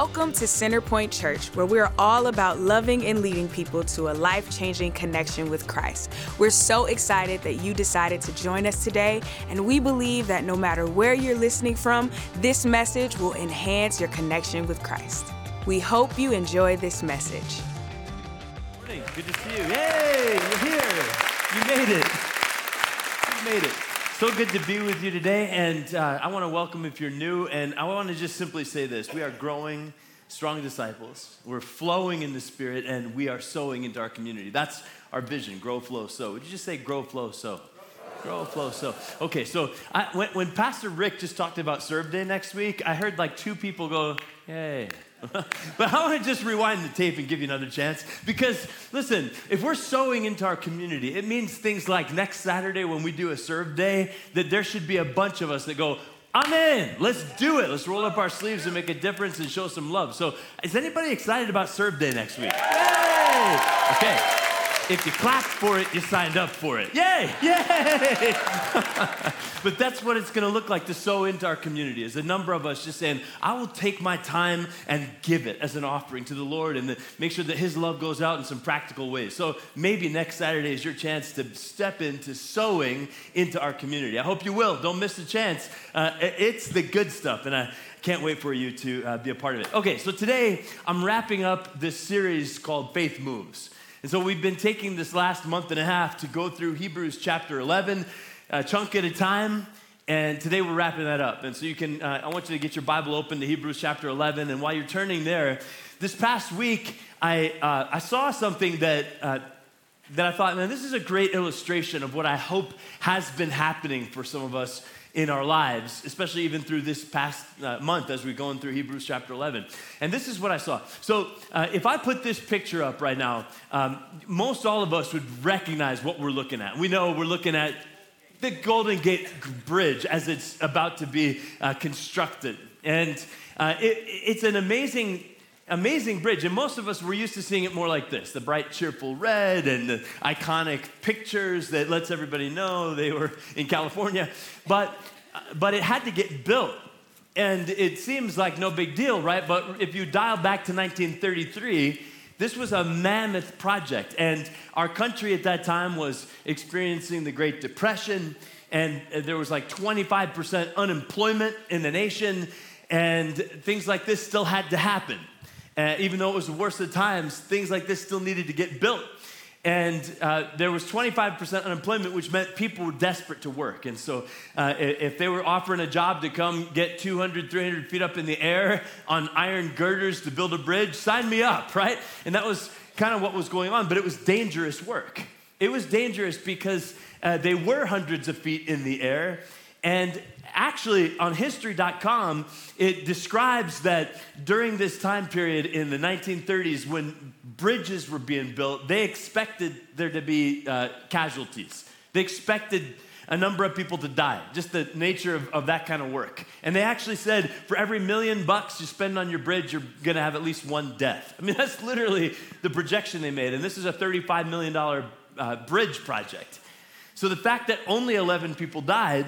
Welcome to Centerpoint Church, where we're all about loving and leading people to a life changing connection with Christ. We're so excited that you decided to join us today, and we believe that no matter where you're listening from, this message will enhance your connection with Christ. We hope you enjoy this message. Morning. Good to see you. Yay! You're here. You made it. You made it. So good to be with you today, and uh, I want to welcome if you're new, and I want to just simply say this: we are growing strong disciples. We're flowing in the Spirit, and we are sowing into our community. That's our vision: grow, flow, sow. Would you just say grow, flow, sow? Grow, flow, sow. Okay, so I, when, when Pastor Rick just talked about Serve Day next week, I heard like two people go, "Yay!" but I want to just rewind the tape and give you another chance because, listen, if we're sowing into our community, it means things like next Saturday when we do a serve day, that there should be a bunch of us that go, I'm in. Let's do it. Let's roll up our sleeves and make a difference and show some love. So, is anybody excited about Serve Day next week? Yay! Okay. If you clapped for it, you signed up for it. Yay! Yay! but that's what it's going to look like to sow into our community. Is a number of us just saying, "I will take my time and give it as an offering to the Lord, and the, make sure that His love goes out in some practical ways." So maybe next Saturday is your chance to step into sowing into our community. I hope you will. Don't miss the chance. Uh, it's the good stuff, and I can't wait for you to uh, be a part of it. Okay, so today I'm wrapping up this series called Faith Moves. And so we've been taking this last month and a half to go through Hebrews chapter 11, a chunk at a time. And today we're wrapping that up. And so you can, uh, I want you to get your Bible open to Hebrews chapter 11. And while you're turning there, this past week, I, uh, I saw something that, uh, that I thought, man, this is a great illustration of what I hope has been happening for some of us in our lives, especially even through this past uh, month as we're going through Hebrews chapter 11. And this is what I saw. So, uh, if I put this picture up right now, um, most all of us would recognize what we're looking at. We know we're looking at the Golden Gate Bridge as it's about to be uh, constructed. And uh, it, it's an amazing amazing bridge. And most of us were used to seeing it more like this the bright, cheerful red and the iconic pictures that lets everybody know they were in California. But, but it had to get built. And it seems like no big deal, right? But if you dial back to 1933, this was a mammoth project. And our country at that time was experiencing the Great Depression. And there was like 25% unemployment in the nation. And things like this still had to happen. Uh, even though it was the worst of times, things like this still needed to get built. And uh, there was 25% unemployment, which meant people were desperate to work. And so, uh, if they were offering a job to come get 200, 300 feet up in the air on iron girders to build a bridge, sign me up, right? And that was kind of what was going on, but it was dangerous work. It was dangerous because uh, they were hundreds of feet in the air. And actually, on history.com, it describes that during this time period in the 1930s, when bridges were being built, they expected there to be uh, casualties. They expected a number of people to die, just the nature of, of that kind of work. And they actually said for every million bucks you spend on your bridge, you're gonna have at least one death. I mean, that's literally the projection they made. And this is a $35 million uh, bridge project. So the fact that only 11 people died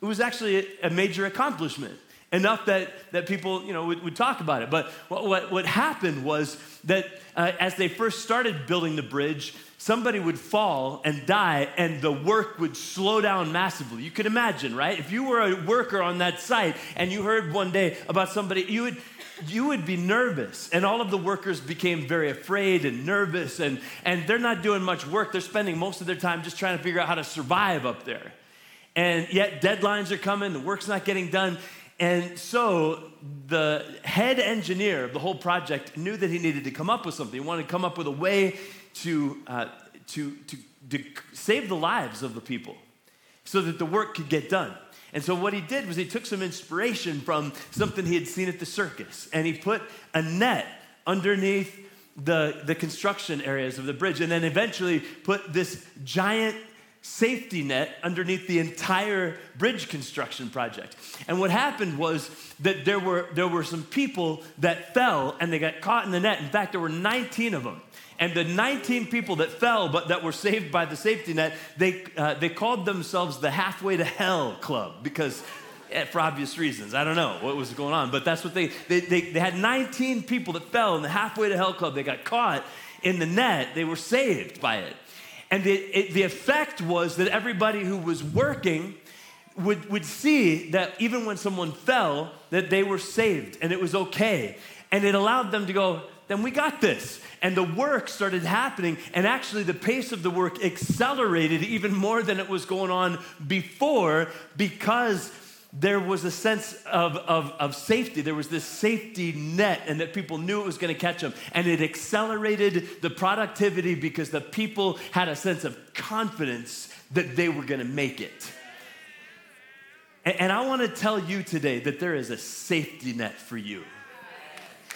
it was actually a major accomplishment, enough that, that people you know, would, would talk about it. But what, what, what happened was that uh, as they first started building the bridge, somebody would fall and die, and the work would slow down massively. You could imagine, right? If you were a worker on that site and you heard one day about somebody, you would you would be nervous. And all of the workers became very afraid and nervous, and, and they're not doing much work. They're spending most of their time just trying to figure out how to survive up there and yet deadlines are coming, the work's not getting done. And so the head engineer of the whole project knew that he needed to come up with something. He wanted to come up with a way to, uh, to, to, to save the lives of the people so that the work could get done. And so what he did was he took some inspiration from something he had seen at the circus and he put a net underneath the, the construction areas of the bridge and then eventually put this giant safety net underneath the entire bridge construction project. And what happened was that there were, there were some people that fell and they got caught in the net. In fact, there were 19 of them. And the 19 people that fell but that were saved by the safety net, they, uh, they called themselves the Halfway to Hell Club because eh, for obvious reasons. I don't know what was going on, but that's what they, they, they, they had 19 people that fell in the halfway to hell club. They got caught in the net. They were saved by it. And the, it, the effect was that everybody who was working would, would see that even when someone fell, that they were saved and it was okay. And it allowed them to go, then we got this. And the work started happening, and actually, the pace of the work accelerated even more than it was going on before because there was a sense of, of, of safety. There was this safety net, and that people knew it was going to catch them. And it accelerated the productivity because the people had a sense of confidence that they were going to make it. And, and I want to tell you today that there is a safety net for you.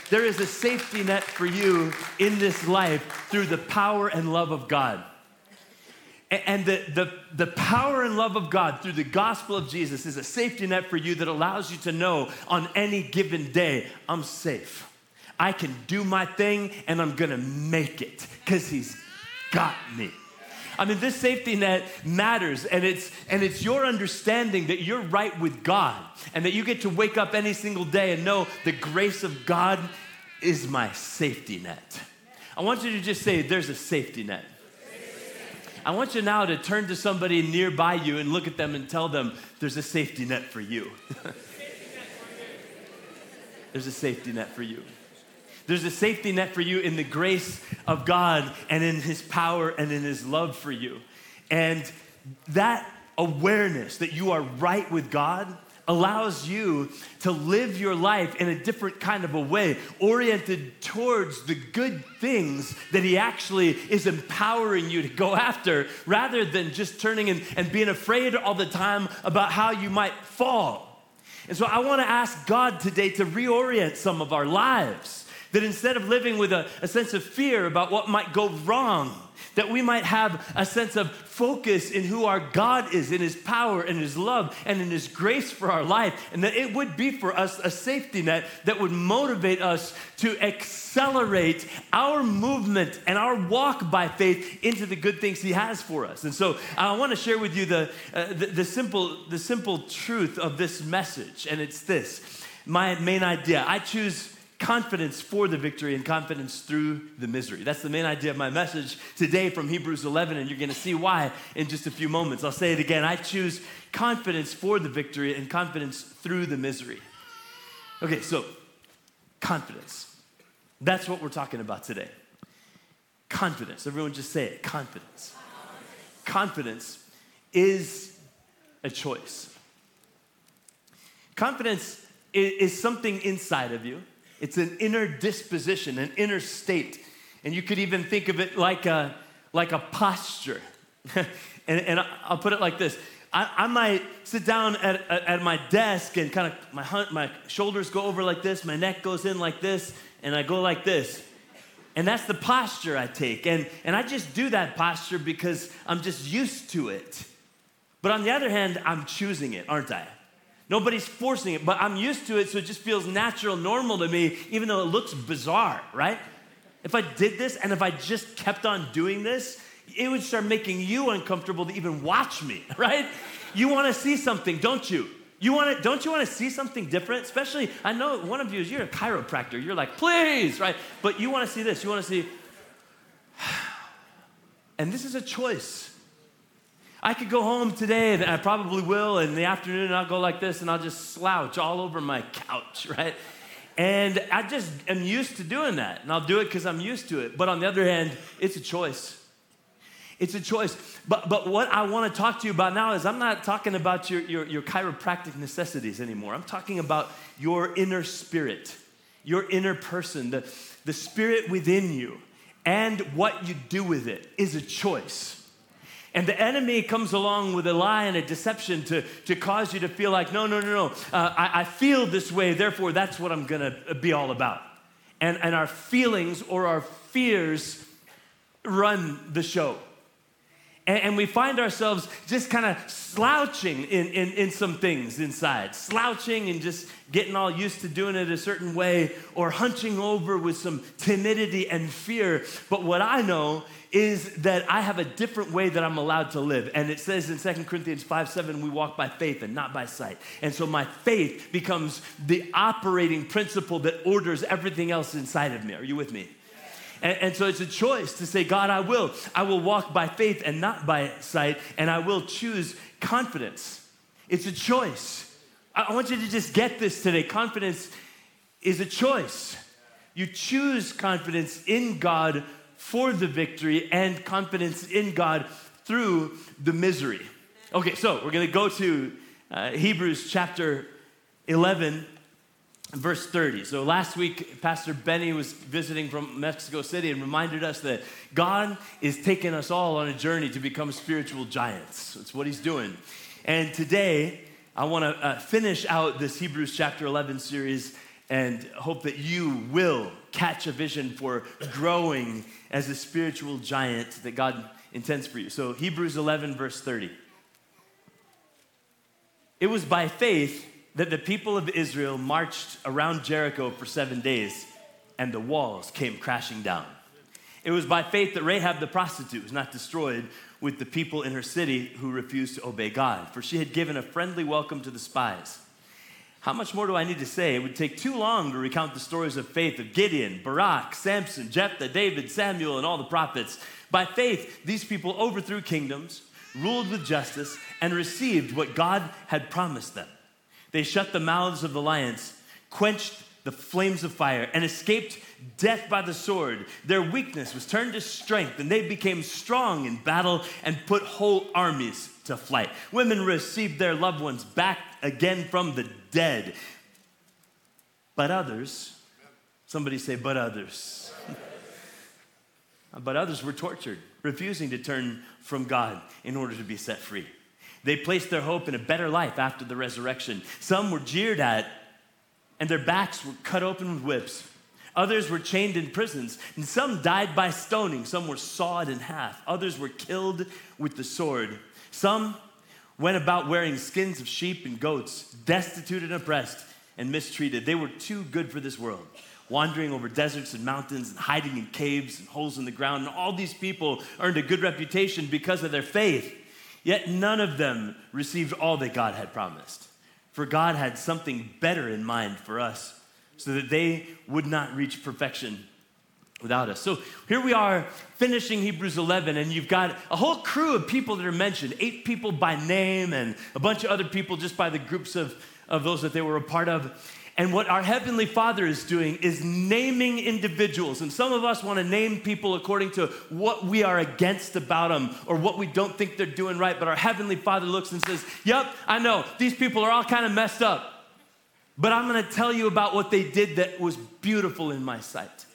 There is a safety net for you in this life through the power and love of God. And the, the, the power and love of God through the gospel of Jesus is a safety net for you that allows you to know on any given day, I'm safe. I can do my thing and I'm gonna make it because He's got me. I mean, this safety net matters, and it's, and it's your understanding that you're right with God and that you get to wake up any single day and know the grace of God is my safety net. I want you to just say, There's a safety net. I want you now to turn to somebody nearby you and look at them and tell them, There's a safety net for you. There's a safety net for you. There's a safety net for you in the grace of God and in His power and in His love for you. And that awareness that you are right with God allows you to live your life in a different kind of a way, oriented towards the good things that He actually is empowering you to go after, rather than just turning and, and being afraid all the time about how you might fall. And so I want to ask God today to reorient some of our lives that instead of living with a, a sense of fear about what might go wrong, that we might have a sense of focus in who our God is, in His power, and His love, and in His grace for our life, and that it would be for us a safety net that would motivate us to accelerate our movement and our walk by faith into the good things He has for us. And so I want to share with you the, uh, the, the, simple, the simple truth of this message, and it's this my main idea. I choose confidence for the victory and confidence through the misery. That's the main idea of my message today from Hebrews 11, and you're going to see why in just a few moments. I'll say it again. I choose confidence for the victory and confidence through the misery. Okay, so confidence. That's what we're talking about today. Confidence. Everyone just say it confidence. Confidence is a choice. Confidence is something inside of you it's an inner disposition, an inner state. And you could even think of it like a, like a posture. and, and I'll put it like this I, I, might sit down at, at my desk and kind of my, my shoulders go over like this, my neck goes in like this, and I go like this. And that's the posture I take. And, and I just do that posture because I'm just used to it. But on the other hand, I'm choosing it, aren't I? Nobody's forcing it, but I'm used to it, so it just feels natural, normal to me, even though it looks bizarre, right? If I did this and if I just kept on doing this, it would start making you uncomfortable to even watch me, right? You want to see something, don't you? You want to, don't you want to see something different? Especially, I know one of you is you're a chiropractor. You're like, please, right? But you want to see this. You want to see, and this is a choice. I could go home today, and I probably will, in the afternoon, I'll go like this, and I'll just slouch all over my couch, right? And I just am used to doing that, and I'll do it because I'm used to it. But on the other hand, it's a choice. It's a choice. But, but what I want to talk to you about now is I'm not talking about your, your, your chiropractic necessities anymore. I'm talking about your inner spirit, your inner person, the, the spirit within you, and what you do with it is a choice. And the enemy comes along with a lie and a deception to, to cause you to feel like, no, no, no, no, uh, I, I feel this way, therefore that's what I'm gonna be all about. And, and our feelings or our fears run the show. And, and we find ourselves just kind of slouching in, in, in some things inside, slouching and just getting all used to doing it a certain way, or hunching over with some timidity and fear. But what I know is that I have a different way that I'm allowed to live. And it says in 2 Corinthians 5 7, we walk by faith and not by sight. And so my faith becomes the operating principle that orders everything else inside of me. Are you with me? And, and, so it's a choice to say, God, I will. I will walk by faith and not by sight, and I will choose confidence. It's a choice. I want you to just get this today. Confidence is a choice. You choose confidence in God for the victory and confidence in God through the misery. Okay, so we're going to go to uh, Hebrews chapter 11 verse 30. So last week, Pastor Benny was visiting from Mexico City and reminded us that God is taking us all on a journey to become spiritual giants. That's what he's doing. And today, I want to uh, finish out this Hebrews chapter 11 series and hope that you will catch a vision for growing as a spiritual giant that God intends for you. So, Hebrews 11, verse 30. It was by faith that the people of Israel marched around Jericho for seven days and the walls came crashing down. It was by faith that Rahab the prostitute was not destroyed with the people in her city who refused to obey God, for she had given a friendly welcome to the spies. How much more do I need to say? It would take too long to recount the stories of faith of Gideon, Barak, Samson, Jephthah, David, Samuel, and all the prophets. By faith, these people overthrew kingdoms, ruled with justice, and received what God had promised them. They shut the mouths of the lions, quenched the flames of fire, and escaped death by the sword. Their weakness was turned to strength, and they became strong in battle and put whole armies to flight. Women received their loved ones back again from the dead. But others, somebody say, but others. but others were tortured, refusing to turn from God in order to be set free. They placed their hope in a better life after the resurrection. Some were jeered at, and their backs were cut open with whips. Others were chained in prisons, and some died by stoning. Some were sawed in half. Others were killed with the sword. Some went about wearing skins of sheep and goats, destitute and oppressed and mistreated. They were too good for this world, wandering over deserts and mountains and hiding in caves and holes in the ground. And all these people earned a good reputation because of their faith. Yet none of them received all that God had promised. For God had something better in mind for us so that they would not reach perfection without us. So here we are finishing Hebrews 11, and you've got a whole crew of people that are mentioned eight people by name, and a bunch of other people just by the groups of, of those that they were a part of. And what our Heavenly Father is doing is naming individuals. And some of us want to name people according to what we are against about them or what we don't think they're doing right. But our Heavenly Father looks and says, Yep, I know, these people are all kind of messed up. But I'm going to tell you about what they did that was beautiful in my sight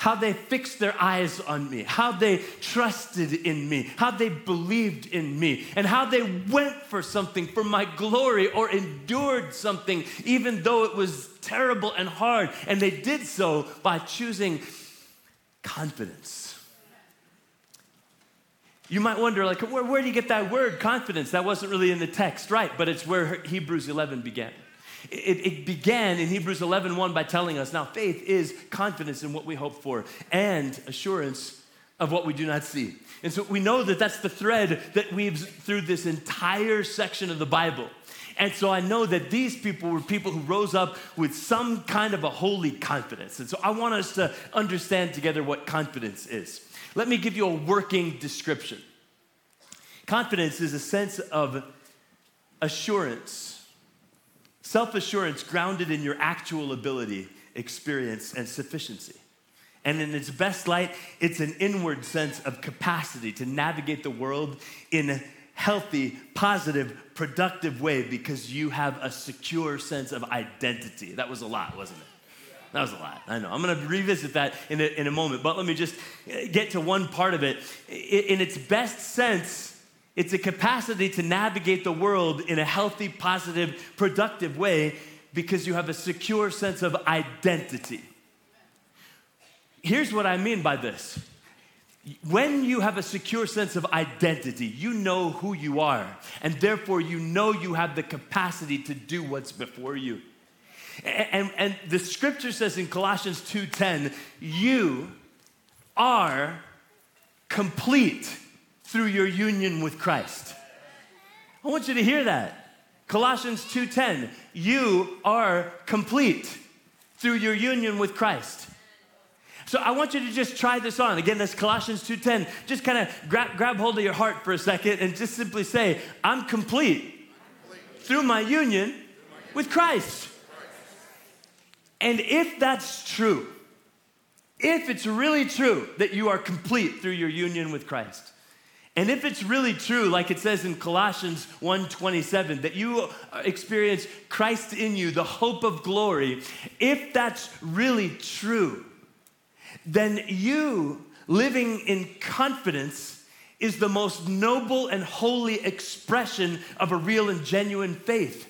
how they fixed their eyes on me, how they trusted in me, how they believed in me, and how they went for something for my glory or endured something even though it was terrible and hard. And they did so by choosing confidence. You might wonder, like, where, where do you get that word, confidence? That wasn't really in the text, right? But it's where Hebrews 11 began. It, it began in Hebrews 11 1 by telling us now faith is confidence in what we hope for and assurance of what we do not see. And so we know that that's the thread that weaves through this entire section of the Bible. And so I know that these people were people who rose up with some kind of a holy confidence. And so I want us to understand together what confidence is. Let me give you a working description. Confidence is a sense of assurance Self assurance grounded in your actual ability, experience, and sufficiency. And in its best light, it's an inward sense of capacity to navigate the world in a healthy, positive, productive way because you have a secure sense of identity. That was a lot, wasn't it? That was a lot. I know. I'm going to revisit that in a, in a moment, but let me just get to one part of it. In its best sense, it's a capacity to navigate the world in a healthy, positive, productive way because you have a secure sense of identity. Here's what I mean by this when you have a secure sense of identity, you know who you are, and therefore you know you have the capacity to do what's before you. And, and, the scripture says in Colossians 2:10, you are complete through your union with Christ. I want you to hear that. Colossians 2:10, you are complete through your union with Christ. So I want you to just try this on. Again, that's Colossians 2:10. Just kind of grab, grab hold of your heart for a second and just simply say, I'm complete through my union with Christ. And if that's true, if it's really true that you are complete through your union with Christ, and if it's really true, like it says in Colossians 1:27, that you experience Christ in you, the hope of glory, if that's really true, then you living in confidence is the most noble and holy expression of a real and genuine faith.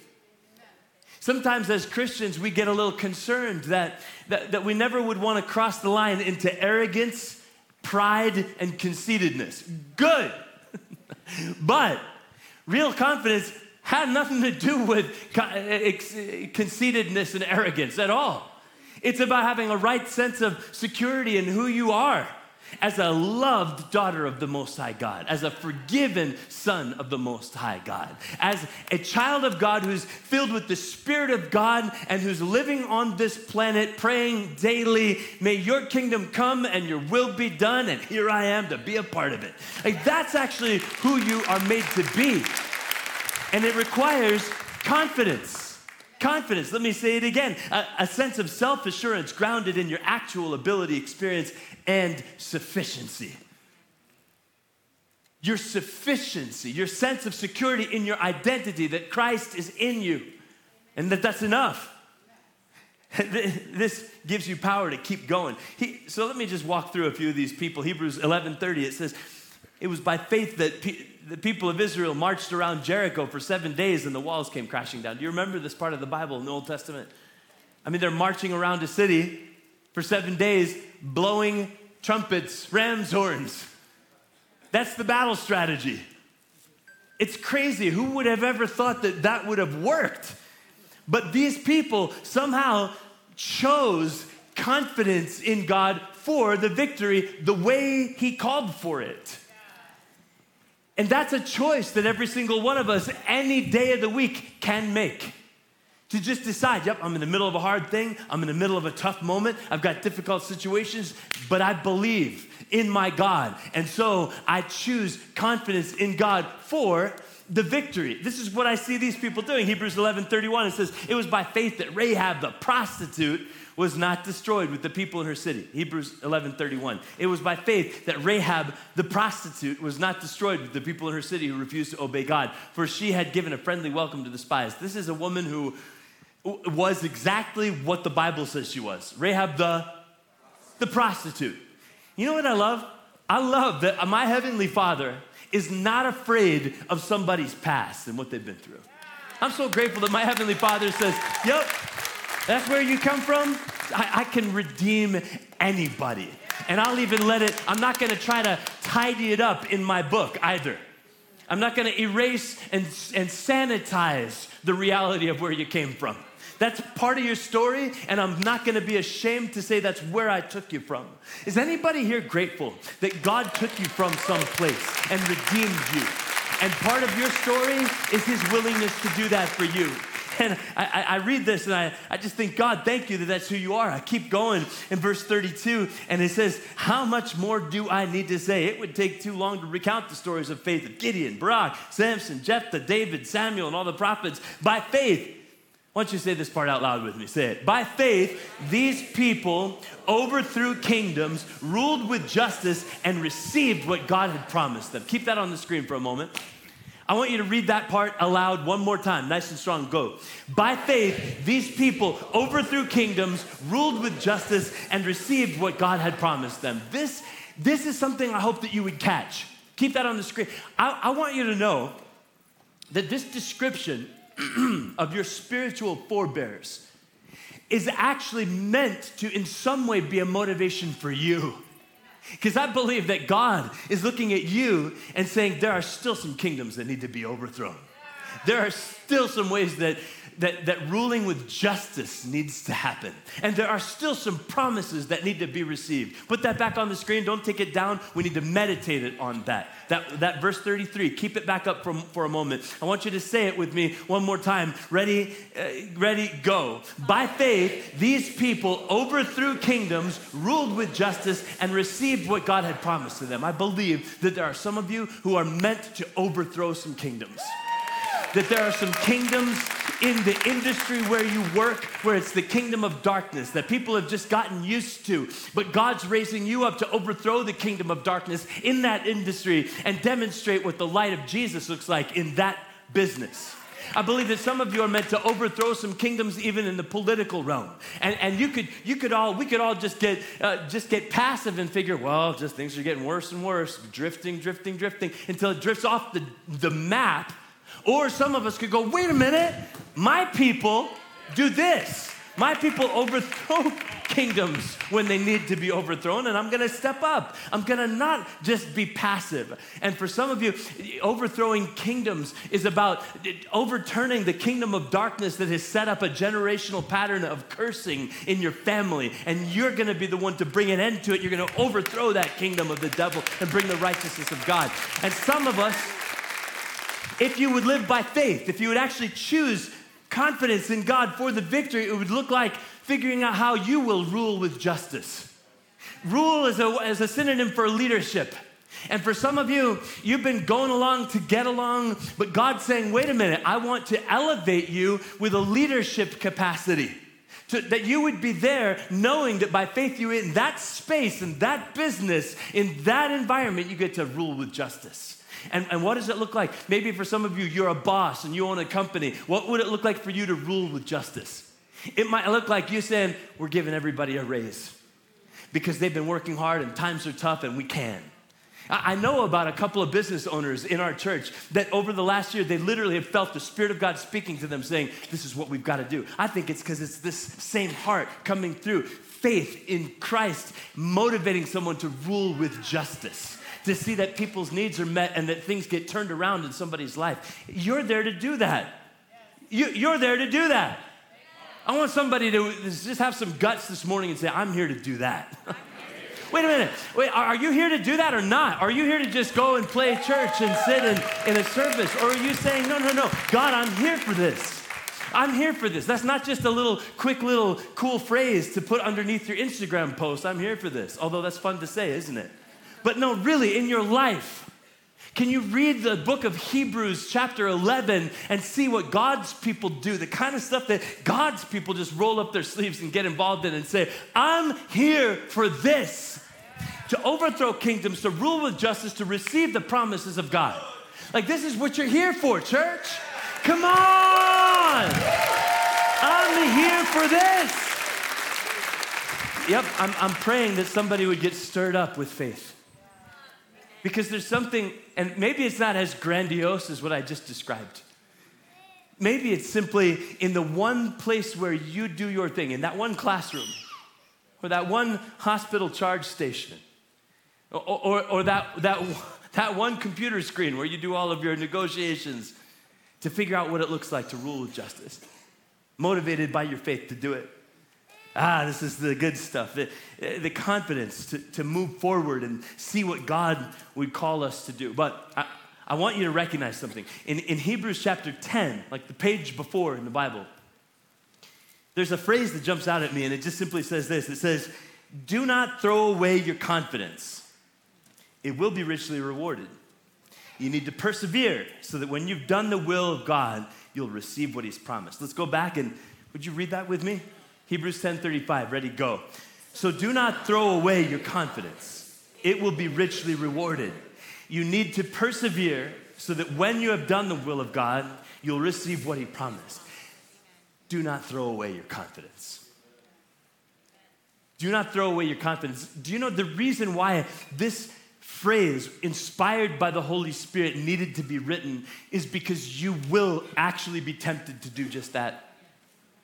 Sometimes, as Christians, we get a little concerned that, that, that we never would want to cross the line into arrogance, pride, and conceitedness. Good. but real confidence had nothing to do with conceitedness and arrogance at all. It's about having a right sense of security in who you are as a loved daughter of the Most High God, as a forgiven son of the Most High God, as a child of God who's filled with the Spirit of God and who's living on this planet praying daily, may your kingdom come and your will be done, and here I am to be a part of it. Like that's actually who you are made to be. And it requires confidence. Confidence, let me say it again a, a sense of self assurance grounded in your actual ability, experience, and sufficiency. Your sufficiency, your sense of security in your identity that Christ is in you and that that's enough. this gives you power to keep going. He, so let me just walk through a few of these people. Hebrews 11:30 it says, "It was by faith that the people of Israel marched around Jericho for seven days and the walls came crashing down. Do you remember this part of the Bible in the Old Testament? I mean, they're marching around a city for seven days, blowing trumpets, ram's horns. That's the battle strategy. It's crazy. Who would have ever thought that that would have worked? But these people somehow chose confidence in God for the victory the way He called for it. And that's a choice that every single one of us, any day of the week, can make. To just decide, yep, I'm in the middle of a hard thing, I'm in the middle of a tough moment, I've got difficult situations, but I believe in my God. And so I choose confidence in God for the victory. This is what I see these people doing. Hebrews 11 31, it says, It was by faith that Rahab the prostitute was not destroyed with the people in her city. Hebrews 11 31. It was by faith that Rahab the prostitute was not destroyed with the people in her city who refused to obey God, for she had given a friendly welcome to the spies. This is a woman who was exactly what the Bible says she was Rahab the, the prostitute. You know what I love? I love that my heavenly father is not afraid of somebody's past and what they've been through. I'm so grateful that my heavenly father says, Yep, that's where you come from? I, I can redeem anybody. And I'll even let it, I'm not gonna try to tidy it up in my book either. I'm not gonna erase and, and sanitize the reality of where you came from. That's part of your story, and I'm not gonna be ashamed to say that's where I took you from. Is anybody here grateful that God took you from some place and redeemed you? And part of your story is His willingness to do that for you. And I, I, read this and I, I just think, God, thank you that that's who you are. I keep going in verse 32, and it says, How much more do I need to say? It would take too long to recount the stories of faith of Gideon, Barak, Samson, Jephthah, David, Samuel, and all the prophets. By faith, why don't you say this part out loud with me? Say it. By faith, these people overthrew kingdoms, ruled with justice, and received what God had promised them. Keep that on the screen for a moment. I want you to read that part aloud one more time, nice and strong. Go. By faith, these people overthrew kingdoms, ruled with justice, and received what God had promised them. This, this is something I hope that you would catch. Keep that on the screen. I, I want you to know that this description of your spiritual forebears is actually meant to, in some way, be a motivation for you. Because I believe that God is looking at you and saying there are still some kingdoms that need to be overthrown. There are still some ways that that, that ruling with justice needs to happen. And there are still some promises that need to be received. Put that back on the screen. Don't take it down. We need to meditate it on that. That, that verse 33, keep it back up for, for a moment. I want you to say it with me one more time. Ready, uh, ready, go. By faith, these people overthrew kingdoms, ruled with justice, and received what God had promised to them. I believe that there are some of you who are meant to overthrow some kingdoms that there are some kingdoms in the industry where you work where it's the kingdom of darkness that people have just gotten used to. But God's raising you up to overthrow the kingdom of darkness in that industry and demonstrate what the light of Jesus looks like in that business. I believe that some of you are meant to overthrow some kingdoms even in the political realm. And, and you could, you could all, we could all just get, uh, just get passive and figure, well, just things are getting worse and worse, drifting, drifting, drifting, until it drifts off the, the map or some of us could go, wait a minute, my people do this. My people overthrow kingdoms when they need to be overthrown, and I'm gonna step up. I'm gonna not just be passive. And for some of you, overthrowing kingdoms is about overturning the kingdom of darkness that has set up a generational pattern of cursing in your family, and you're gonna be the one to bring an end to it. You're gonna overthrow that kingdom of the devil and bring the righteousness of God. And some of us, if you would live by faith, if you would actually choose confidence in God for the victory, it would look like figuring out how you will rule with justice. Rule is a, is a synonym for leadership. And for some of you, you've been going along to get along, but God's saying, wait a minute, I want to elevate you with a leadership capacity. To, that you would be there knowing that by faith you in that space, in that business, in that environment, you get to rule with justice. And, and what does it look like? Maybe for some of you, you're a boss and you own a company. What would it look like for you to rule with justice? It might look like you saying, We're giving everybody a raise because they've been working hard and times are tough and we can. I know about a couple of business owners in our church that over the last year, they literally have felt the Spirit of God speaking to them, saying, This is what we've got to do. I think it's because it's this same heart coming through faith in Christ, motivating someone to rule with justice to see that people's needs are met and that things get turned around in somebody's life. You're there to do that. You, are there to do that. I want somebody to just have some guts this morning and say, I'm here to do that. Wait a minute. Wait, are you here to do that or not? Are you here to just go and play church and sit in, in a service? Or are you saying, no, no, no, God, I'm here for this? I'm here for this. That's not just a little quick little cool phrase to put underneath your Instagram post. I'm here for this. Although that's fun to say, isn't it? But no, really, in your life, can you read the book of Hebrews, chapter 11, and see what God's people do? The kind of stuff that God's people just roll up their sleeves and get involved in and say, I'm here for this to overthrow kingdoms, to rule with justice, to receive the promises of God. Like, this is what you're here for, church. Come on! I'm here for this. Yep, I'm, I'm praying that somebody would get stirred up with faith. Because there's something, and maybe it's not as grandiose as what I just described. Maybe it's simply in the one place where you do your thing, in that one classroom, or that one hospital charge station, or, or, or that, that, that one computer screen where you do all of your negotiations to figure out what it looks like to rule with justice, motivated by your faith to do it. Ah, this is the good stuff. The, the confidence to, to move forward and see what God would call us to do. But I, I want you to recognize something. In, in Hebrews chapter 10, like the page before in the Bible, there's a phrase that jumps out at me, and it just simply says this it says, Do not throw away your confidence, it will be richly rewarded. You need to persevere so that when you've done the will of God, you'll receive what He's promised. Let's go back and would you read that with me? Hebrews 10:35, ready go. So do not throw away your confidence. It will be richly rewarded. You need to persevere so that when you have done the will of God, you'll receive what he promised. Do not throw away your confidence. Do not throw away your confidence. Do you know the reason why this phrase, inspired by the Holy Spirit, needed to be written is because you will actually be tempted to do just that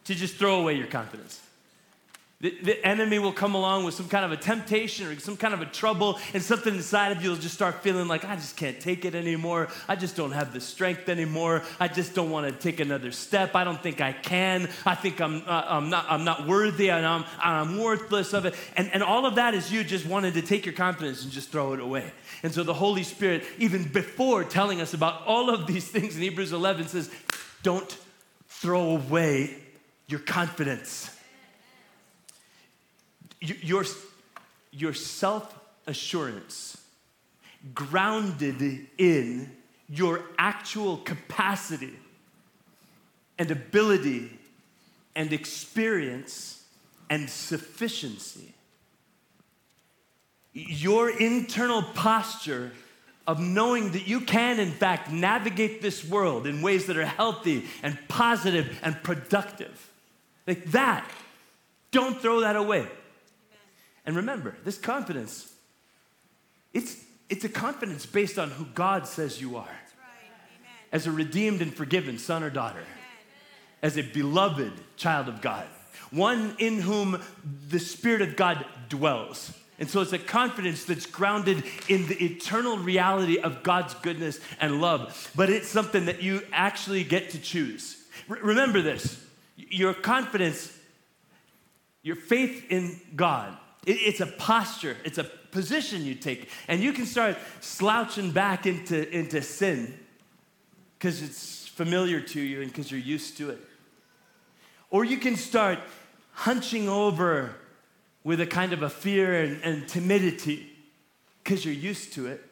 to just throw away your confidence. The, the, enemy will come along with some kind of a temptation or some kind of a trouble, and something inside of you will just start feeling like, I just can't take it anymore. I just don't have the strength anymore. I just don't want to take another step. I don't think I can. I think I'm, uh, I'm, not, I'm not worthy and I'm, I'm worthless of it. And, and all of that is you just wanting to take your confidence and just throw it away. And so the Holy Spirit, even before telling us about all of these things in Hebrews 11, says, Don't throw away your confidence your, your self assurance grounded in your actual capacity and ability and experience and sufficiency. Your internal posture of knowing that you can, in fact, navigate this world in ways that are healthy and positive and productive. Like that. Don't throw that away. And remember, this confidence, it's, it's a confidence based on who God says you are. Right. As a redeemed and forgiven son or daughter, Amen. as a beloved child of God, one in whom the Spirit of God dwells. And so it's a confidence that's grounded in the eternal reality of God's goodness and love. But it's something that you actually get to choose. R- remember this your confidence, your faith in God it, it's a posture, it's a position you take. And you can start slouching back into, into sin because it's familiar to you and because you're used to it. Or you can start hunching over with a kind of a fear and, and timidity because you're used to it.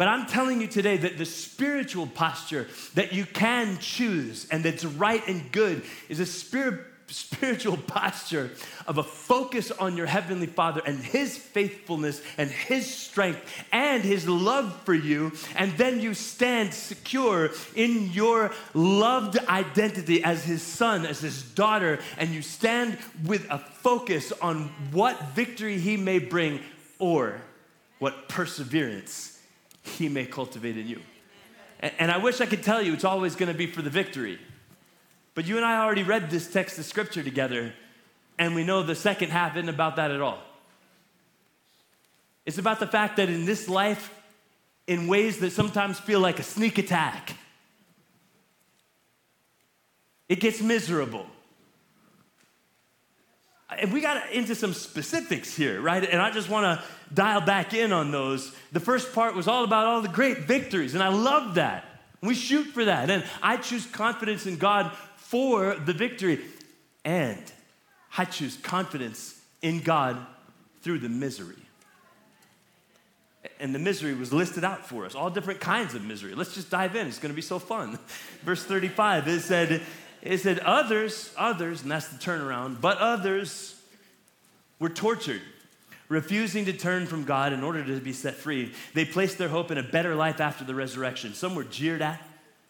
But I'm telling you today that the spiritual posture that you can choose and that's right and good is a spirit spiritual posture of a focus on your Heavenly Father and His faithfulness and His strength and His love for you. And then you stand secure in your loved identity as His son, as His daughter, and you stand with a focus on what victory He may bring or what perseverance He may cultivate in you. And I wish I could tell you it's always going to be for the victory. But you and I already read this text of scripture together, and we know the second half isn't about that at all. It's about the fact that in this life, in ways that sometimes feel like a sneak attack, it gets miserable. And we got into some specifics here, right? And I just want to dial back in on those. The first part was all about all the great victories, and I love that. We shoot for that. And I choose confidence in God for the victory. And I choose confidence in God through the misery. And the misery was listed out for us, all different kinds of misery. Let's just dive in. It's going to be so fun. Verse 35, it said, it said, others, others, and that's the turnaround, but others were tortured, refusing to turn from God in order to be set free. They placed their hope in a better life after the resurrection. Some were jeered at,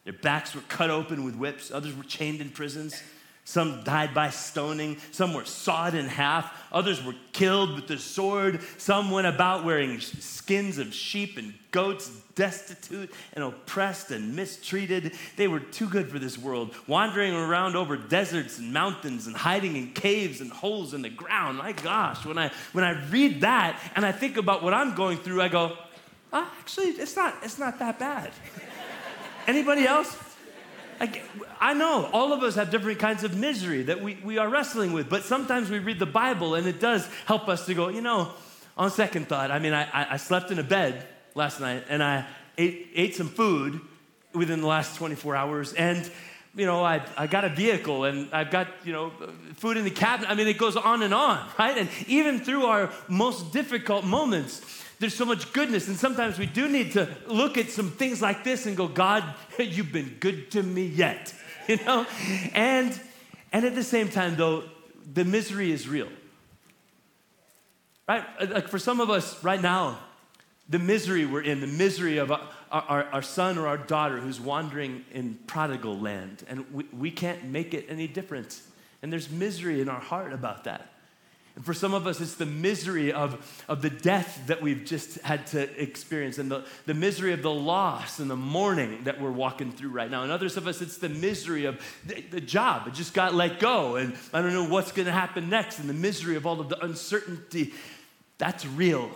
their backs were cut open with whips, others were chained in prisons. Some died by stoning. Some were sawed in half. Others were killed with the sword. Some went about wearing skins of sheep and goats, destitute and oppressed and mistreated. They were too good for this world, wandering around over deserts and mountains and hiding in caves and holes in the ground. My gosh, when I, when I read that and I think about what I'm going through, I go, oh, actually, it's not, it's not that bad. Anybody else? I, know all of us have different kinds of misery that we, we are wrestling with, but sometimes we read the Bible and it does help us to go, you know, on second thought, I mean, I, I slept in a bed last night and I ate, ate some food within the last 24 hours and you know, I, I got a vehicle and I've got, you know, food in the cabinet. I mean, it goes on and on, right? And even through our most difficult moments, there's so much goodness. And sometimes we do need to look at some things like this and go, God, you've been good to me yet, you know? And, and at the same time, though, the misery is real. Right? Uh, like for some of us right now, the misery we're in, the misery of our, our, our, son or our daughter who's wandering in prodigal land, and we, we can't make it any different. And there's misery in our heart about that. And for some of us, it's the misery of, of the death that we've just had to experience and the, the misery of the loss and the mourning that we're walking through right now. And others of us, it's the misery of the, the job. It just got let go and I don't know what's going to happen next and the misery of all of the uncertainty. That's real.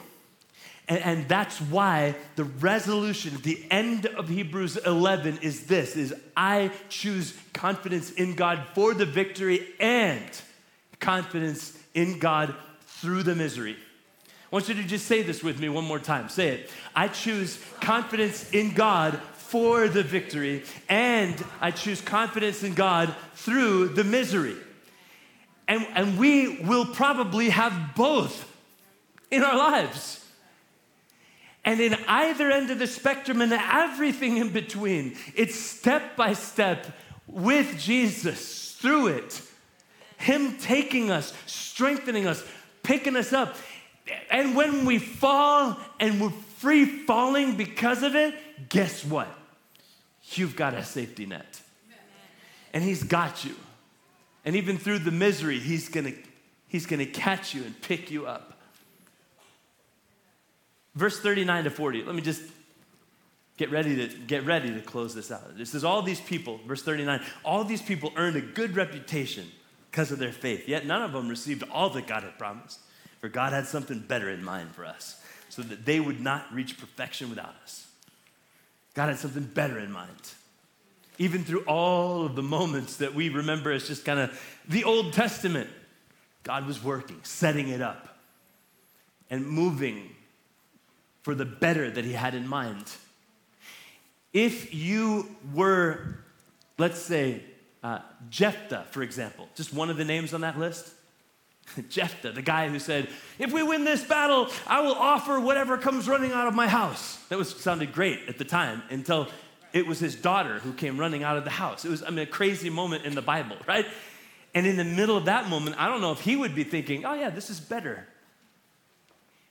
And, and, that's why the resolution the end of Hebrews 11 is this is I choose confidence in God for the victory and confidence in God through the misery. I want you to just say this with me one more time. Say it. I choose confidence in God for the victory, and I choose confidence in God through the misery. And, and we will probably have both in our lives. And in either end of the spectrum and everything in between, it's step by step with Jesus through it. Him taking us, strengthening us, picking us up. And when we fall and we're free falling because of it, guess what? You've got a safety net. And He's got you. And even through the misery, He's gonna, he's gonna catch you and pick you up. Verse 39 to 40, let me just get ready to get ready to close this out. This is all these people, verse 39, all these people earned a good reputation because of their faith. Yet none of them received all that God had promised. For God had something better in mind for us, so that they would not reach perfection without us. God had something better in mind. Even through all of the moments that we remember as just kind of the Old Testament, God was working, setting it up, and moving for the better that He had in mind. If you were, let's say, uh, Jephthah, for example, just one of the names on that list. Jephthah, the guy who said, If we win this battle, I will offer whatever comes running out of my house. That was sounded great at the time until it was his daughter who came running out of the house. It was, I mean, a crazy moment in the Bible, right? And in the middle of that moment, I don't know if he would be thinking, Oh, yeah, this is better.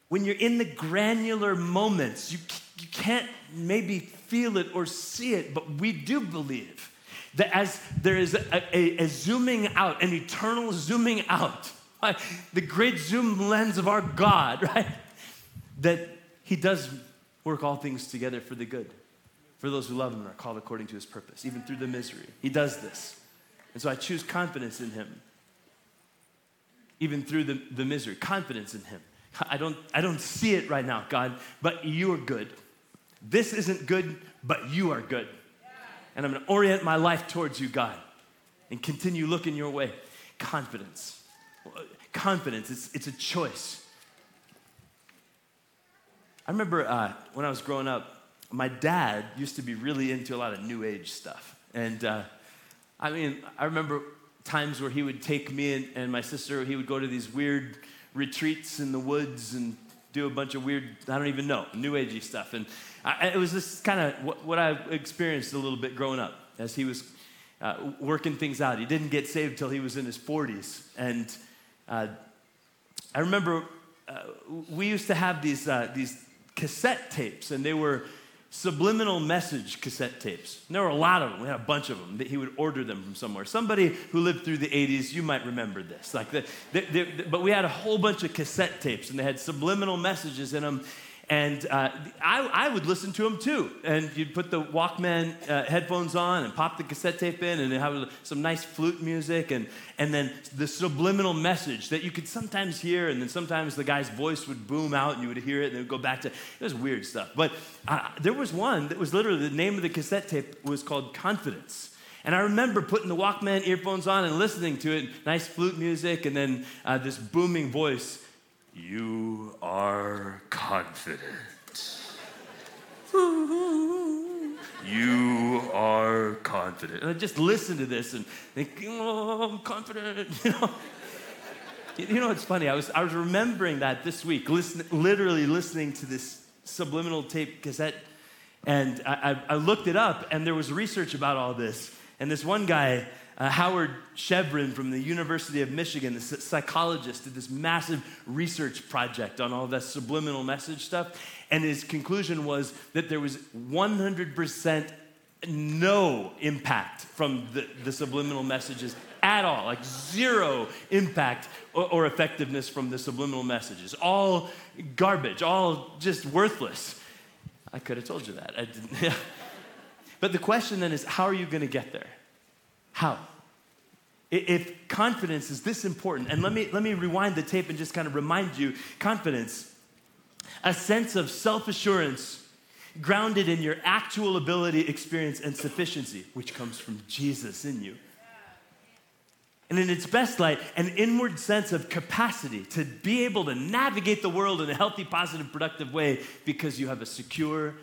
When you're in the granular moments, you, you can't maybe feel it or see it, but we do believe that as there is a, a, a zooming out, an eternal zooming out, right? the great zoom lens of our God, right? That He does work all things together for the good, for those who love Him and are called according to His purpose, even through the misery. He does this. And so I choose confidence in Him, even through the, the misery, confidence in Him. I don't, I don't see it right now, God, but you are good. This isn't good, but you are good and I'm going to orient my life towards you, God, and continue looking your way. Confidence. Confidence, it's, it's a choice. I remember uh, when I was growing up, my dad used to be really into a lot of new age stuff. And uh, I mean, I remember times where he would take me and, and my sister, he would go to these weird retreats in the woods and do a bunch of weird, I don't even know, new agey stuff. And I, it was this kind of what, what, I experienced a little bit growing up as he was uh, working things out. He didn't get saved till he was in his 40s. And uh, I remember uh, we used to have these, uh, these cassette tapes, and they were subliminal message cassette tapes. And there were a lot of them. We had a bunch of them. That he would order them from somewhere. Somebody who lived through the 80s, you might remember this. Like the, the, the, but we had a whole bunch of cassette tapes, and they had subliminal messages in them. And uh, I, I, would listen to them too. And you'd put the Walkman uh, headphones on and pop the cassette tape in and have some nice flute music and, and then the subliminal message that you could sometimes hear. And then sometimes the guy's voice would boom out and you would hear it and it would go back to, it was weird stuff. But uh, there was one that was literally, the name of the cassette tape was called Confidence. And I remember putting the Walkman earphones on and listening to it, nice flute music, and then uh, this booming voice you are confident. you are confident. And I just listen to this and think, oh, I'm confident. You know, you know what's funny? I was, I was remembering that this week, listen, literally listening to this subliminal tape cassette. And I, I, I looked it up, and there was research about all this. And this one guy, uh, Howard Shevrin from the University of Michigan, the psychologist, did this massive research project on all that subliminal message stuff. And his conclusion was that there was 100% no impact from the, the subliminal messages at all, like zero impact or, or effectiveness from the subliminal messages. All garbage, all just worthless. I could have told you that. I didn't. but the question then is how are you going to get there? How? If confidence is this important, and let me, let me rewind the tape and just kind of remind you confidence, a sense of self assurance grounded in your actual ability, experience, and sufficiency, which comes from Jesus in you. And in its best light, an inward sense of capacity to be able to navigate the world in a healthy, positive, productive way because you have a secure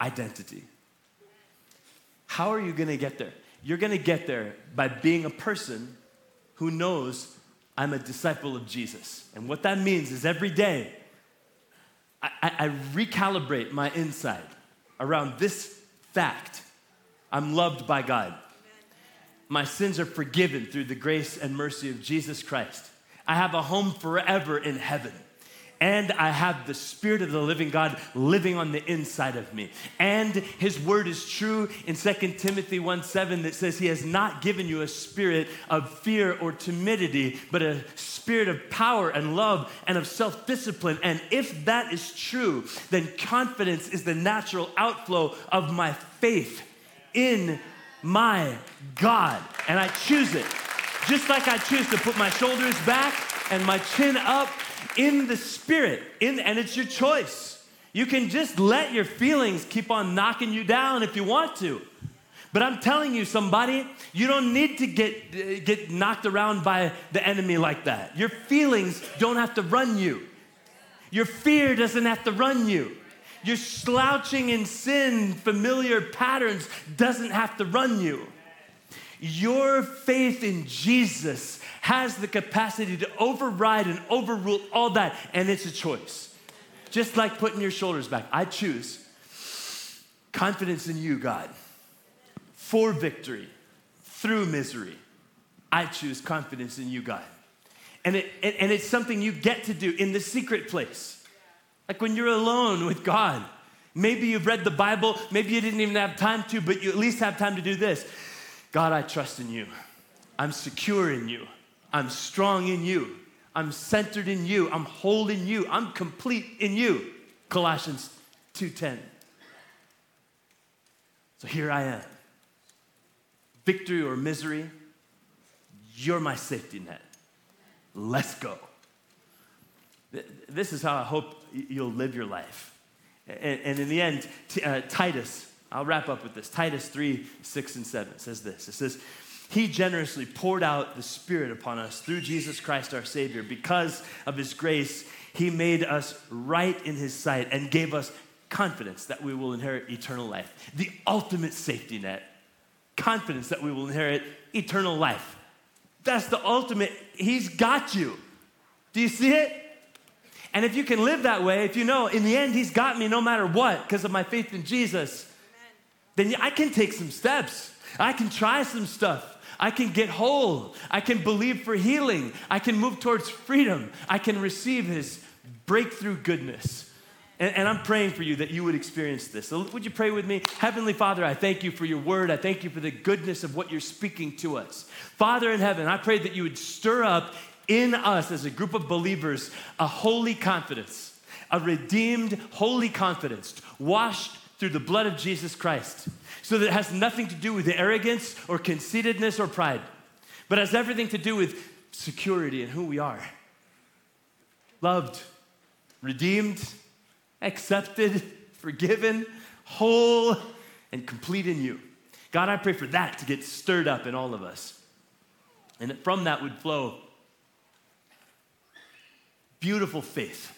identity. How are you gonna get there? You're gonna get there by being a person who knows I'm a disciple of Jesus. And what that means is every day, I, I, recalibrate my inside around this fact I'm loved by God. My sins are forgiven through the grace and mercy of Jesus Christ. I have a home forever in heaven and I have the Spirit of the living God living on the inside of me. And His word is true in 2 Timothy 1 7 that says, He has not given you a spirit of fear or timidity, but a spirit of power and love and of self discipline. And if that is true, then confidence is the natural outflow of my faith in my God. And I choose it. Just like I choose to put my shoulders back and my chin up in the spirit, in, and it's your choice. You can just let your feelings keep on knocking you down if you want to. But I'm telling you, somebody, you don't need to get, get knocked around by the enemy like that. Your feelings don't have to run you, your fear doesn't have to run you. Your slouching in sin, familiar patterns, doesn't have to run you. Your faith in Jesus has the capacity to override and overrule all that, and it's a choice. Just like putting your shoulders back. I choose confidence in you, God, for victory through misery. I choose confidence in you, God. And, it, and it's something you get to do in the secret place. Like when you're alone with God. Maybe you've read the Bible, maybe you didn't even have time to, but you at least have time to do this. God, I trust in you. I'm secure in you. I'm strong in you. I'm centered in you. I'm whole in you. I'm complete in you. Colossians 2:10. So here I am. Victory or misery, you're my safety net. Let's go. This is how I hope you'll live your life. And, in the end, uh, Titus, I'll wrap up with this. Titus 3, 6, and 7 says this. It says, he generously poured out the Spirit upon us through Jesus Christ our Savior. Because of His grace, He made us right in His sight and gave us confidence that we will inherit eternal life. The ultimate safety net. Confidence that we will inherit eternal life. That's the ultimate. He's got you. Do you see it? And if you can live that way, if you know in the end He's got me no matter what because of my faith in Jesus, Amen. then I can take some steps. I can try some stuff. I can get whole. I can believe for healing. I can move towards freedom. I can receive His breakthrough goodness. And, and, I'm praying for you that you would experience this. So, would you pray with me? Heavenly Father, I thank you for your word. I thank you for the goodness of what you're speaking to us. Father in heaven, I pray that you would stir up in us as a group of believers a holy confidence, a redeemed, holy confidence, washed through the blood of Jesus Christ. So that it has nothing to do with arrogance or conceitedness or pride, but has everything to do with security and who we are. Loved, redeemed, accepted, forgiven, whole, and complete in you. God, I pray for that to get stirred up in all of us. And that from that would flow beautiful faith,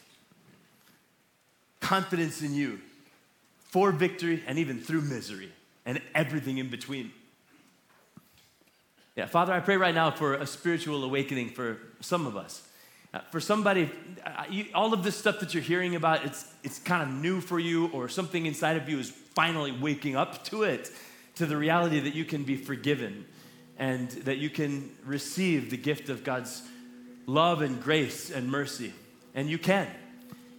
confidence in you for victory and even through misery and everything in between. Yeah, Father, I pray right now for a spiritual awakening for some of us. Uh, for somebody, uh, you, all of this stuff that you're hearing about, it's, it's kind of new for you, or something inside of you is finally waking up to it, to the reality that you can be forgiven and that you can receive the gift of God's love and grace and mercy. And you can.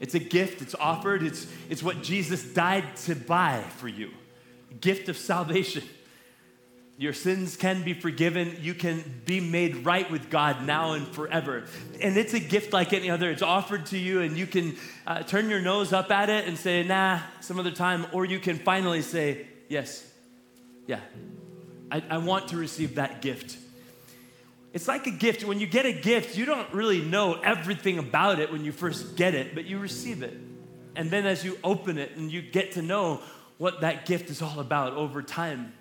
It's a gift, it's offered, it's, it's what Jesus died to buy for you gift of salvation. Your sins can be forgiven. You can be made right with God now and forever. And it's a gift like any other. It's offered to you, and you can uh, turn your nose up at it and say, nah, some other time. Or you can finally say, yes, yeah, I, I want to receive that gift. It's like a gift. When you get a gift, you don't really know everything about it when you first get it, but you receive it. And then as you open it and you get to know what that gift is all about over time.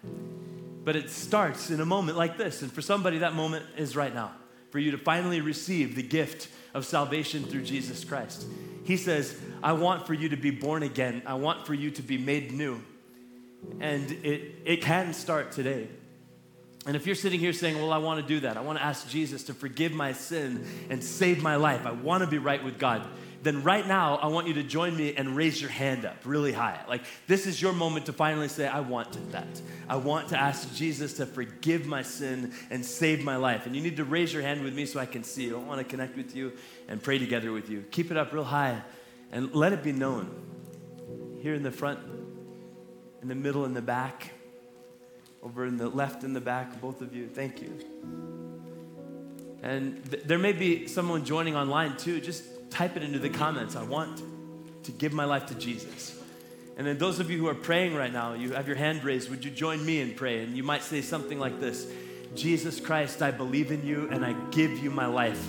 But it starts in a moment like this. And for somebody, that moment is right now for you to finally receive the gift of salvation through Jesus Christ. He says, I want for you to be born again, I want for you to be made new. And it, it can start today. And if you're sitting here saying, Well, I want to do that, I want to ask Jesus to forgive my sin and save my life, I want to be right with God, then right now I want you to join me and raise your hand up really high. Like this is your moment to finally say, I want that. I want to ask Jesus to forgive my sin and save my life. And you need to raise your hand with me so I can see you. I want to connect with you and pray together with you. Keep it up real high and let it be known. Here in the front, in the middle, in the back, over in the left in the back, both of you. Thank you. And th- there may be someone joining online too. Just type it into the comments. I want to give my life to Jesus. And then those of you who are praying right now, you have your hand raised, would you join me and pray? And you might say something like this Jesus Christ, I believe in you and I give you my life.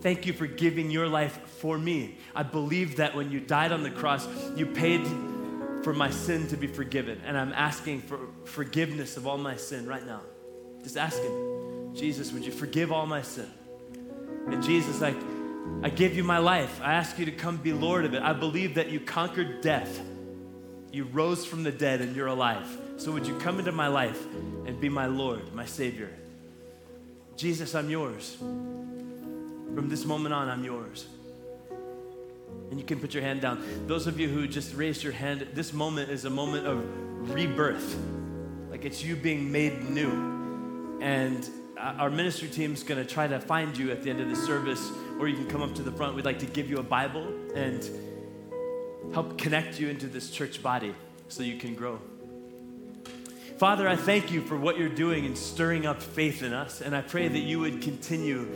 Thank you for giving your life for me. I believe that when you died on the cross, you paid for my sin to be forgiven. And I'm asking for forgiveness of all my sin right now. Just asking, Jesus, would you forgive all my sin? And Jesus, like, I give you my life. I ask you to come be Lord of it. I believe that you conquered death. You rose from the dead and you're alive. So would you come into my life and be my Lord, my Savior? Jesus, I'm yours. From this moment on, I'm yours. And you can put your hand down. Those of you who just raised your hand, this moment is a moment of rebirth. Like it's you being made new. And uh, our ministry team is going to try to find you at the end of the service or you can come up to the front. We'd like to give you a Bible and help connect you into this church body so you can grow. Father, I thank you for what you're doing and stirring up faith in us, and I pray that you would continue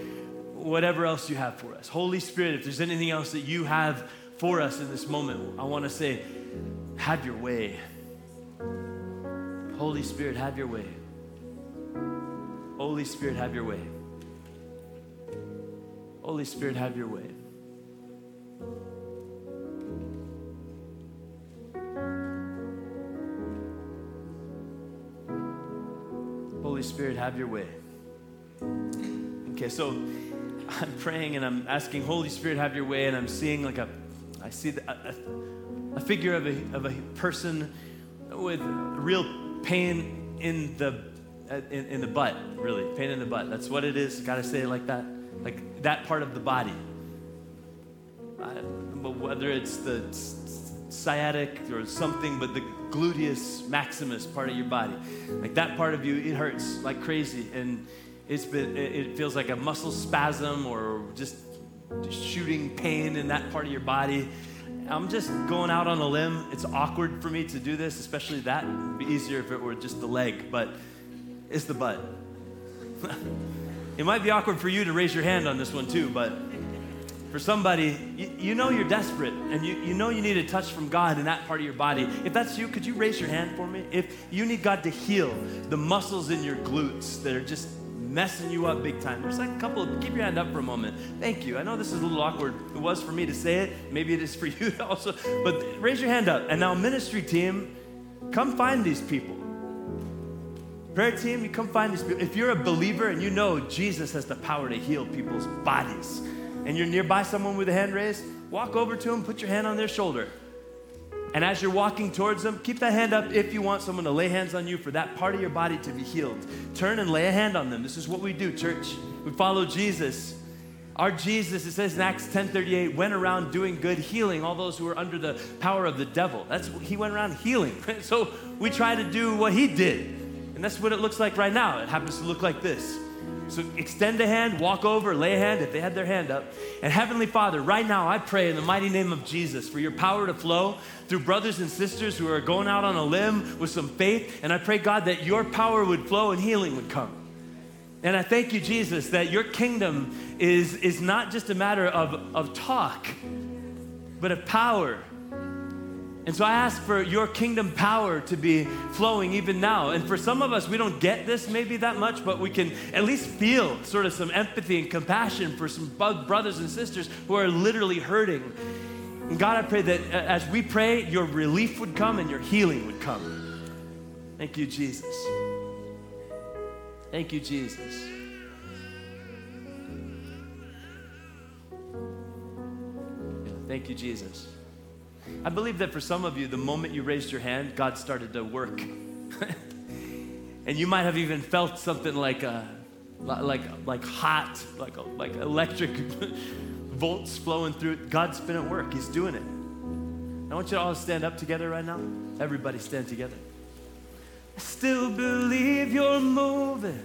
whatever else you have for us. Holy Spirit, if there's anything else that you have for us in this moment, I want to say, have your way. Holy Spirit, have your way. Holy Spirit, have your way. Holy Spirit, have your way. Holy Spirit, have your way. Okay, so I'm praying and I'm asking, Holy Spirit, have your way, and I'm seeing like a, I see the, a, a figure of a, of a person with real pain in the in, in the butt, really, pain in the butt. That's what it is. Got to say it like that like that part of the body. Uh, whether it's the sciatic or something, but the gluteus maximus part of your body, like that part of you, it hurts like crazy, and it's been, it feels like a muscle spasm or just shooting pain in that part of your body. I'm just going out on a limb. It's awkward for me to do this, especially that. It'd be easier if it were just the leg, but it's the butt. It might be awkward for you to raise your hand on this one too, but for somebody, you, you, know you're desperate and you, you know you need a touch from God in that part of your body. If that's you, could you raise your hand for me? If you need God to heal the muscles in your glutes that are just messing you up big time, there's like a couple keep your hand up for a moment. Thank you. I know this is a little awkward. It was for me to say it. Maybe it is for you also, but raise your hand up. And now, ministry team, come find these people. Prayer team, you come find these people. If you're a believer and you know Jesus has the power to heal people's bodies, and you're nearby someone with a hand raised, walk over to them, put your hand on their shoulder. And as you're walking towards them, keep that hand up if you want someone to lay hands on you for that part of your body to be healed. Turn and lay a hand on them. This is what we do, church. We follow Jesus. Our Jesus, it says in Acts 10:38, went around doing good, healing all those who were under the power of the devil. That's he went around healing. So we try to do what he did. And that's what it looks like right now. It happens to look like this. So extend a hand, walk over, lay a hand if they had their hand up. And Heavenly Father, right now I pray in the mighty name of Jesus for your power to flow through brothers and sisters who are going out on a limb with some faith. And I pray, God, that your power would flow and healing would come. And I thank you, Jesus, that your kingdom is, is not just a matter of, of talk, but of power and so I ask for your kingdom power to be flowing even now. And for some of us, we don't get this maybe that much, but we can at least feel sort of some empathy and compassion for some brothers and sisters who are literally hurting. And God, I pray that uh, as we pray, your relief would come and your healing would come. Thank you, Jesus. Thank you, Jesus. Thank you, Jesus. I believe that for some of you, the moment you raised your hand, God started to work. and you might have even felt something like a, like, like hot, like, a, like electric volts flowing through. God's been at work, He's doing it. I want you to all stand up together right now. Everybody stand together. I still believe you're moving.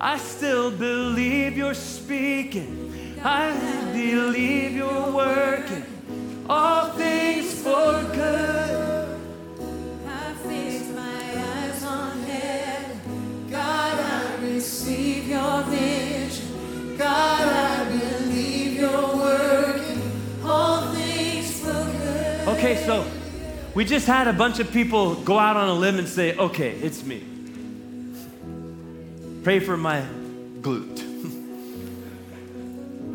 I still believe you're speaking. I believe you're working all things for good. I fix my eyes on heaven. God, I receive your vision. God, I believe you're working all things for good. Okay, so we just had a bunch of people go out on a limb and say, okay, it's me. Pray for my glute.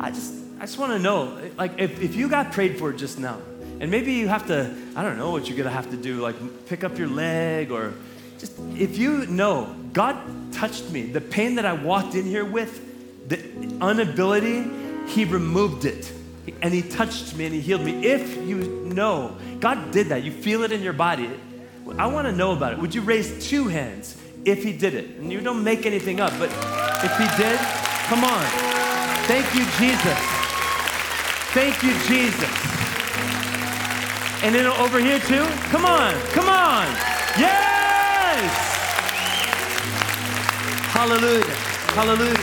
I just I just want to know, like, if, if you got prayed for just now, and maybe you have to, I don't know what you're going to have to do, like pick up your leg or just, if you know, God touched me. The pain that I walked in here with, the inability, He removed it. And He touched me and He healed me. If you know, God did that, you feel it in your body. I want to know about it. Would you raise two hands if He did it? And you don't make anything up, but if He did, come on. Thank you, Jesus. Thank you, Jesus. And then over here too. Come on, come on. Yes. Hallelujah. Hallelujah.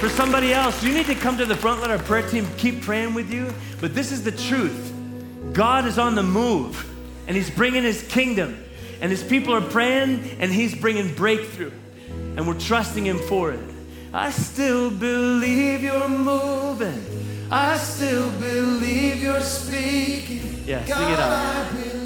For somebody else, you need to come to the front. Let our prayer team keep praying with you. But this is the truth God is on the move, and He's bringing His kingdom, and His people are praying, and He's bringing breakthrough, and we're trusting Him for it. I still believe you're moving. I still believe you're speaking. Yeah, sing it out.